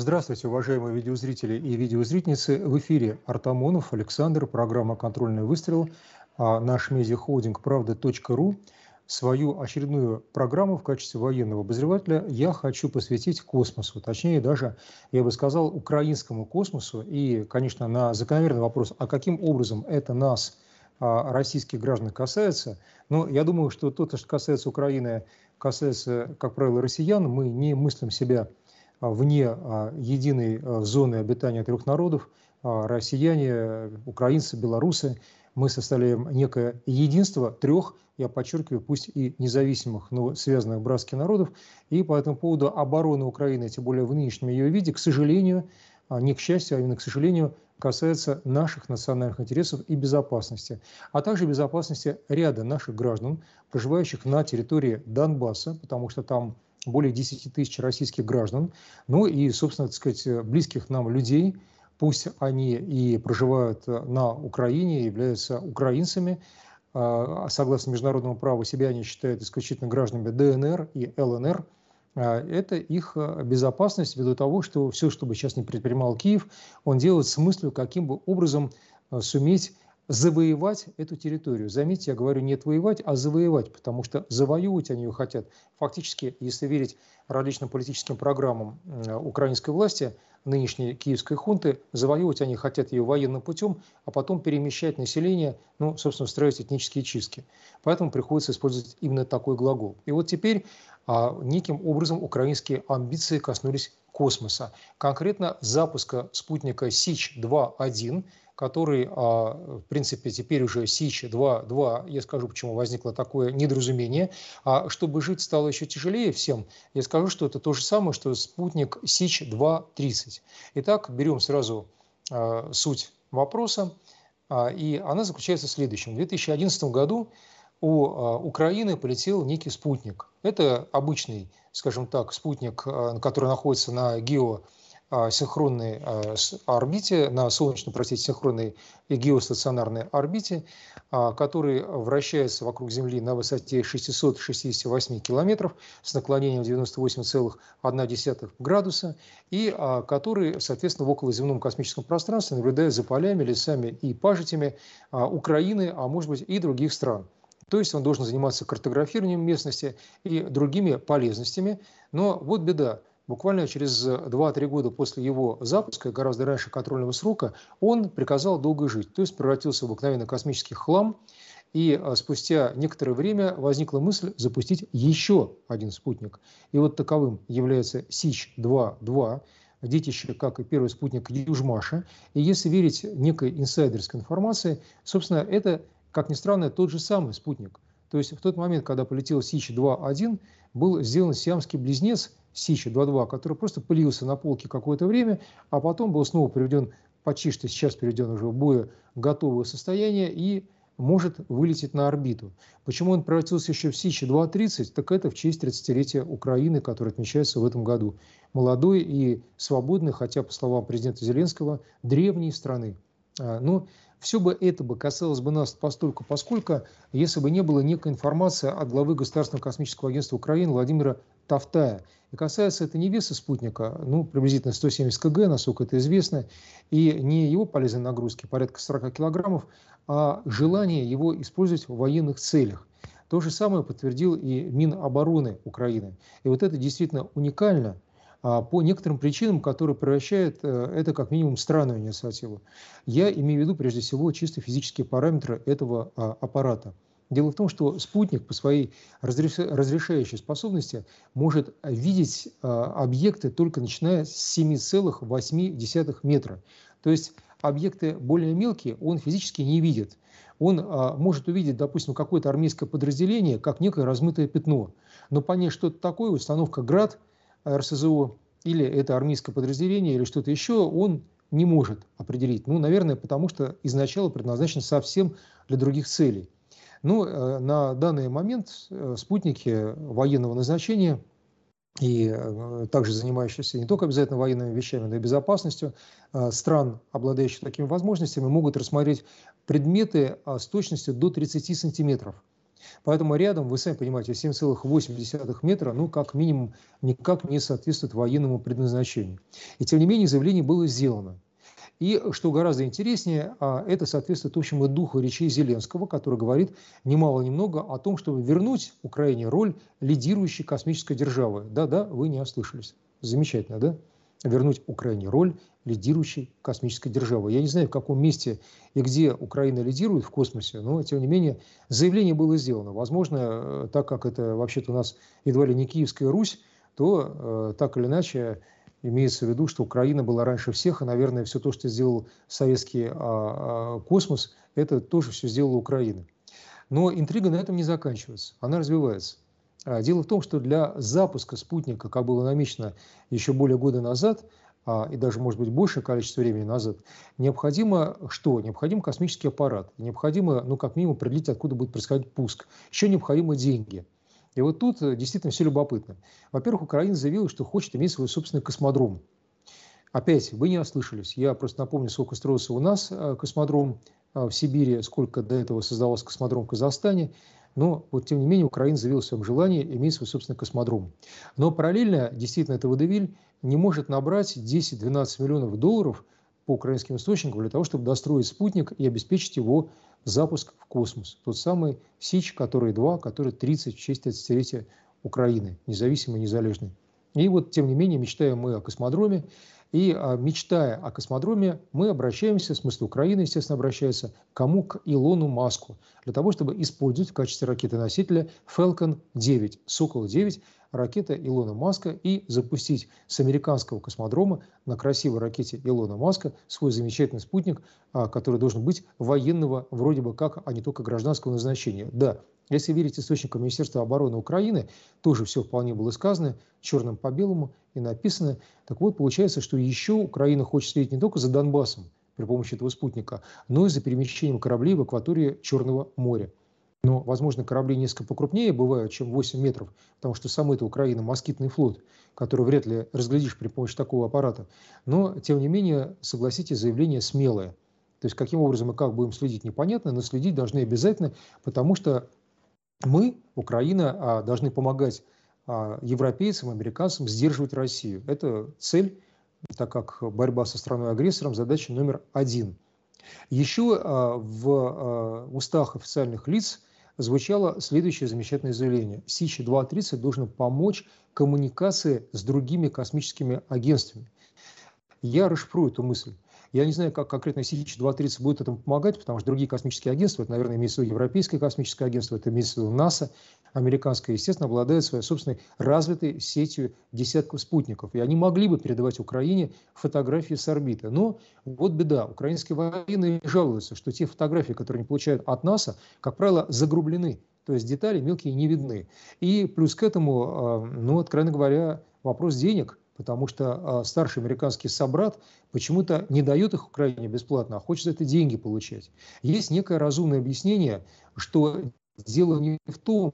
Здравствуйте, уважаемые видеозрители и видеозрительницы. В эфире Артамонов Александр, программа «Контрольный выстрел», а наш медиахолдинг «Правда.ру». Свою очередную программу в качестве военного обозревателя я хочу посвятить космосу, точнее даже, я бы сказал, украинскому космосу. И, конечно, на закономерный вопрос, а каким образом это нас, а, российских граждан, касается, но я думаю, что то, что касается Украины, касается, как правило, россиян, мы не мыслим себя вне а, единой а, зоны обитания трех народов, россияне, украинцы, белорусы, мы составляем некое единство трех, я подчеркиваю, пусть и независимых, но связанных братских народов. И по этому поводу обороны Украины, тем более в нынешнем ее виде, к сожалению, не к счастью, а именно к сожалению, касается наших национальных интересов и безопасности, а также безопасности ряда наших граждан, проживающих на территории Донбасса, потому что там более 10 тысяч российских граждан, ну и, собственно, так сказать, близких нам людей, пусть они и проживают на Украине, являются украинцами, а, согласно международному праву себя они считают исключительно гражданами ДНР и ЛНР, а, это их безопасность ввиду того, что все, что бы сейчас не предпринимал Киев, он делает с мыслью, каким бы образом суметь завоевать эту территорию. Заметьте, я говорю не отвоевать, а завоевать, потому что завоевывать они ее хотят. Фактически, если верить различным политическим программам украинской власти, нынешней киевской хунты, завоевывать они хотят ее военным путем, а потом перемещать население, ну, собственно, устраивать этнические чистки. Поэтому приходится использовать именно такой глагол. И вот теперь а, неким образом украинские амбиции коснулись космоса. Конкретно запуска спутника СИЧ-2.1, который, а, в принципе, теперь уже СИЧ-2.2, я скажу, почему возникло такое недоразумение, а чтобы жить стало еще тяжелее всем, я скажу, что это то же самое, что спутник СИЧ-2.30. Итак, берем сразу а, суть вопроса, а, и она заключается в следующем. В 2011 году у Украины полетел некий спутник. Это обычный, скажем так, спутник, который находится на гео синхронной а, орбите, на солнечной, простите, синхронной геостационарной орбите, а, который вращается вокруг Земли на высоте 668 километров с наклонением 98,1 градуса и который, соответственно, в околоземном космическом пространстве наблюдает за полями, лесами и пажитями Украины, а может быть и других стран. То есть он должен заниматься картографированием местности и другими полезностями. Но вот беда буквально через 2-3 года после его запуска, гораздо раньше контрольного срока, он приказал долго жить, то есть превратился в обыкновенный космический хлам, и а, спустя некоторое время возникла мысль запустить еще один спутник. И вот таковым является СИЧ-2-2, детище, как и первый спутник Южмаша. И если верить некой инсайдерской информации, собственно, это, как ни странно, тот же самый спутник. То есть в тот момент, когда полетел СИЧ-2-1, был сделан сиамский близнец Сича-2.2, который просто пылился на полке какое-то время, а потом был снова приведен почти что сейчас приведен уже в бое готовое состояние и может вылететь на орбиту. Почему он превратился еще в Сича-2.30? Так это в честь 30-летия Украины, которое отмечается в этом году. Молодой и свободный, хотя, по словам президента Зеленского, древней страны. А, но все бы это бы касалось бы нас постольку, поскольку, если бы не было некой информации от главы Государственного космического агентства Украины Владимира Тавтая. И касается это не веса спутника, ну, приблизительно 170 кг, насколько это известно, и не его полезной нагрузки, порядка 40 килограммов, а желание его использовать в военных целях. То же самое подтвердил и Минобороны Украины. И вот это действительно уникально по некоторым причинам, которые превращают э, это как минимум в странную инициативу. Я имею в виду прежде всего чисто физические параметры этого а, аппарата. Дело в том, что спутник по своей разрешающей способности может видеть а, объекты только начиная с 7,8 метра. То есть объекты более мелкие он физически не видит. Он а, может увидеть, допустим, какое-то армейское подразделение, как некое размытое пятно. Но понять, что это такое, установка «Град» РСЗО, или это армейское подразделение, или что-то еще, он не может определить. Ну, наверное, потому что изначально предназначен совсем для других целей. Но ну, э, на данный момент э, спутники военного назначения и э, также занимающиеся не только обязательно военными вещами, но и безопасностью стран, обладающих такими возможностями, могут рассмотреть предметы с точностью до 30 сантиметров. Поэтому рядом, вы сами понимаете, 7,8 метра, ну, как минимум, никак не соответствует военному предназначению. И тем не менее, заявление было сделано. И, что гораздо интереснее, а, это соответствует общему духу речей Зеленского, который говорит немало-немного о том, чтобы вернуть Украине роль лидирующей космической державы. Да-да, вы не ослышались. Замечательно, да? Вернуть Украине роль лидирующей космической державы. Я не знаю, в каком месте и где Украина лидирует в космосе, но, тем не менее, заявление было сделано. Возможно, э, так как это вообще-то у нас едва ли не Киевская Русь, то э, так или иначе Имеется в виду, что Украина была раньше всех, и, наверное, все то, что сделал советский а, а, космос, это тоже все сделала Украина. Но интрига на этом не заканчивается, она развивается. А, дело в том, что для запуска спутника, как было намечено еще более года назад, а, и даже, может быть, большее количество времени назад, необходимо что? Необходим космический аппарат. Необходимо, ну, как минимум, определить, откуда будет происходить пуск. Еще необходимы деньги – и вот тут э, действительно все любопытно. Во-первых, Украина заявила, что хочет иметь свой собственный космодром. Опять, вы не ослышались. Я просто напомню, сколько строился у нас э, космодром э, в Сибири, сколько до этого создавался космодром в Казахстане. Но, вот, тем не менее, Украина заявила о своем желании иметь свой собственный космодром. Но параллельно, действительно, это водевиль не может набрать 10-12 миллионов долларов по украинским источникам для того, чтобы достроить спутник и обеспечить его запуск в космос. Тот самый СИЧ, который 2, который 30 в честь 30-летия Украины, независимой, незалежной. И вот, тем не менее, мечтаем мы о космодроме. И а, мечтая о космодроме, мы обращаемся, в смысле Украина, естественно, обращается, кому? К Илону Маску, для того, чтобы использовать в качестве ракеты-носителя Falcon 9, Сокол-9, ракета Илона Маска и запустить с американского космодрома на красивой ракете Илона Маска свой замечательный спутник, а, который должен быть военного вроде бы как, а не только гражданского назначения. Да, если верить источникам Министерства обороны Украины, тоже все вполне было сказано, черным по белому и написано. Так вот, получается, что еще Украина хочет следить не только за Донбассом при помощи этого спутника, но и за перемещением кораблей в акватории Черного моря. Но, возможно, корабли несколько покрупнее бывают, чем 8 метров, потому что сам это Украина москитный флот, который вряд ли разглядишь при помощи такого аппарата. Но, тем не менее, согласитесь, заявление смелое. То есть, каким образом и как будем следить, непонятно, но следить должны обязательно, потому что мы, Украина, а, должны помогать а, европейцам, американцам сдерживать Россию. Это цель, так как борьба со страной-агрессором задача номер один. Еще а, в устах официальных лиц звучало следующее замечательное заявление. СИЧ-230 должен помочь коммуникации с другими космическими агентствами. Я расшифрую эту мысль. Я не знаю, как конкретно СИЧ-230 будет этому помогать, потому что другие космические агентства, это, наверное, имеется в виду Европейское космическое агентство, это имеется в виду НАСА, американское, естественно, обладает своей собственной развитой сетью десятков спутников. И они могли бы передавать Украине фотографии с орбиты. Но вот беда. Украинские военные жалуются, что те фотографии, которые они получают от НАСА, как правило, загрублены. То есть детали мелкие не видны. И плюс к этому, а, ну, откровенно говоря, вопрос денег – потому что а, старший американский собрат почему-то не дает их Украине бесплатно, а хочет это деньги получать. Есть некое разумное объяснение, что дело не в том,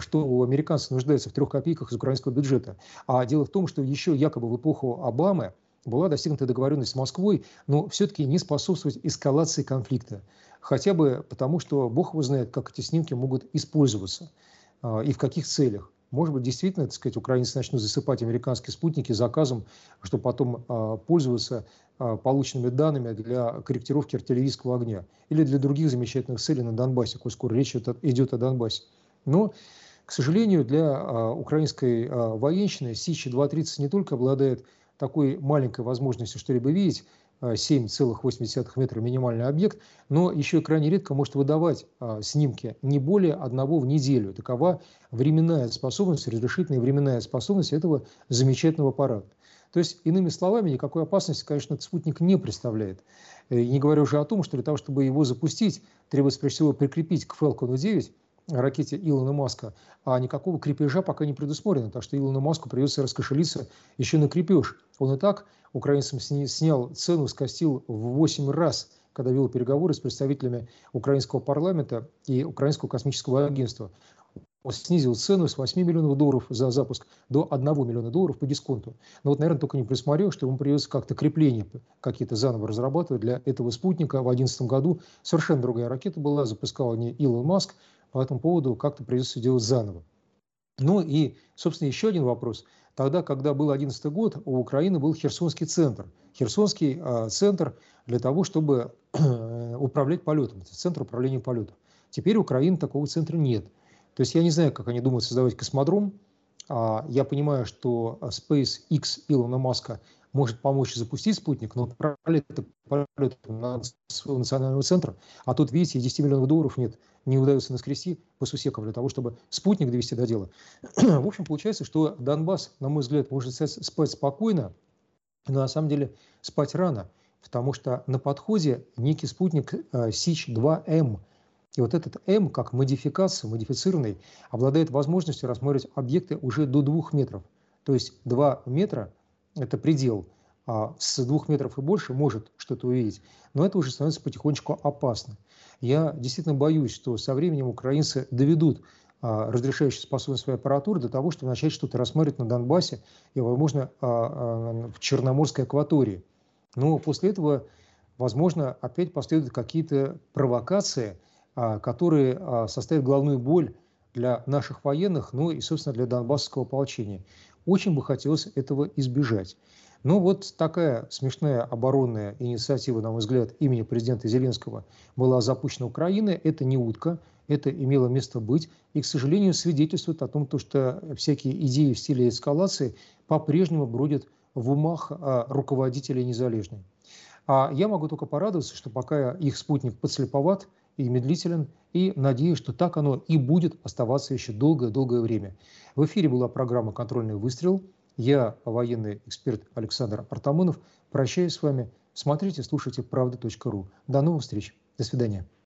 что американцы нуждаются в трех копейках из украинского бюджета, а дело в том, что еще якобы в эпоху Обамы была достигнута договоренность с Москвой, но все-таки не способствовать эскалации конфликта. Хотя бы потому, что Бог его знает, как эти снимки могут использоваться а, и в каких целях. Может быть, действительно, так сказать, украинцы начнут засыпать американские спутники заказом, чтобы потом э, пользоваться э, полученными данными для корректировки артиллерийского огня или для других замечательных целей на Донбассе, коль скоро речь идет, о Донбассе. Но, к сожалению, для э, украинской э, военщины Сичи-230 не только обладает такой маленькой возможностью что-либо видеть, 7,8 метра минимальный объект, но еще и крайне редко может выдавать а, снимки не более одного в неделю. Такова временная способность, разрешительная временная способность этого замечательного аппарата. То есть, иными словами, никакой опасности, конечно, этот спутник не представляет. И не говоря уже о том, что для того, чтобы его запустить, требуется прежде всего прикрепить к Falcon 9 ракете Илона Маска, а никакого крепежа пока не предусмотрено, так что Илону Маску придется раскошелиться еще на крепеж. Он и так украинцам снял цену, скостил в 8 раз, когда вел переговоры с представителями украинского парламента и украинского космического агентства. Он снизил цену с 8 миллионов долларов за запуск до 1 миллиона долларов по дисконту. Но вот, наверное, только не присмотрел, что ему придется как-то крепление какие-то заново разрабатывать для этого спутника. В 2011 году совершенно другая ракета была, запускала не Илон Маск, по этому поводу как-то придется делать заново. Ну и, собственно, еще один вопрос. Тогда, когда был 2011 год, у Украины был Херсонский центр. Херсонский э, центр для того, чтобы э, управлять полетом. Это центр управления полетом. Теперь у Украины такого центра нет. То есть я не знаю, как они думают создавать космодром. А, я понимаю, что SpaceX Илона Маска может помочь запустить спутник, но отправили это полет на своего национального центра. А тут, видите, 10 миллионов долларов нет, не удается наскрести по сусекам для того, чтобы спутник довести до дела. В общем, получается, что Донбасс, на мой взгляд, может спать спокойно, но на самом деле спать рано, потому что на подходе некий спутник э, СИЧ-2М – и вот этот М, как модификация, модифицированный, обладает возможностью рассматривать объекты уже до двух метров. То есть 2 метра – это предел, а с двух метров и больше может что-то увидеть. Но это уже становится потихонечку опасно. Я действительно боюсь, что со временем украинцы доведут а, разрешающую способность своей аппаратуры до того, чтобы начать что-то рассматривать на Донбассе и, возможно, а, а, в Черноморской акватории. Но после этого, возможно, опять последуют какие-то провокации – которые составят главную боль для наших военных, ну и, собственно, для донбассского ополчения. Очень бы хотелось этого избежать. Но вот такая смешная оборонная инициатива, на мой взгляд, имени президента Зеленского была запущена Украиной. Это не утка, это имело место быть. И, к сожалению, свидетельствует о том, что всякие идеи в стиле эскалации по-прежнему бродят в умах а, руководителей незалежной. А я могу только порадоваться, что пока их спутник подслеповат – и медлителен, и надеюсь, что так оно и будет оставаться еще долгое-долгое время. В эфире была программа «Контрольный выстрел». Я, военный эксперт Александр Артамонов, прощаюсь с вами. Смотрите, слушайте правда.ру. До новых встреч. До свидания.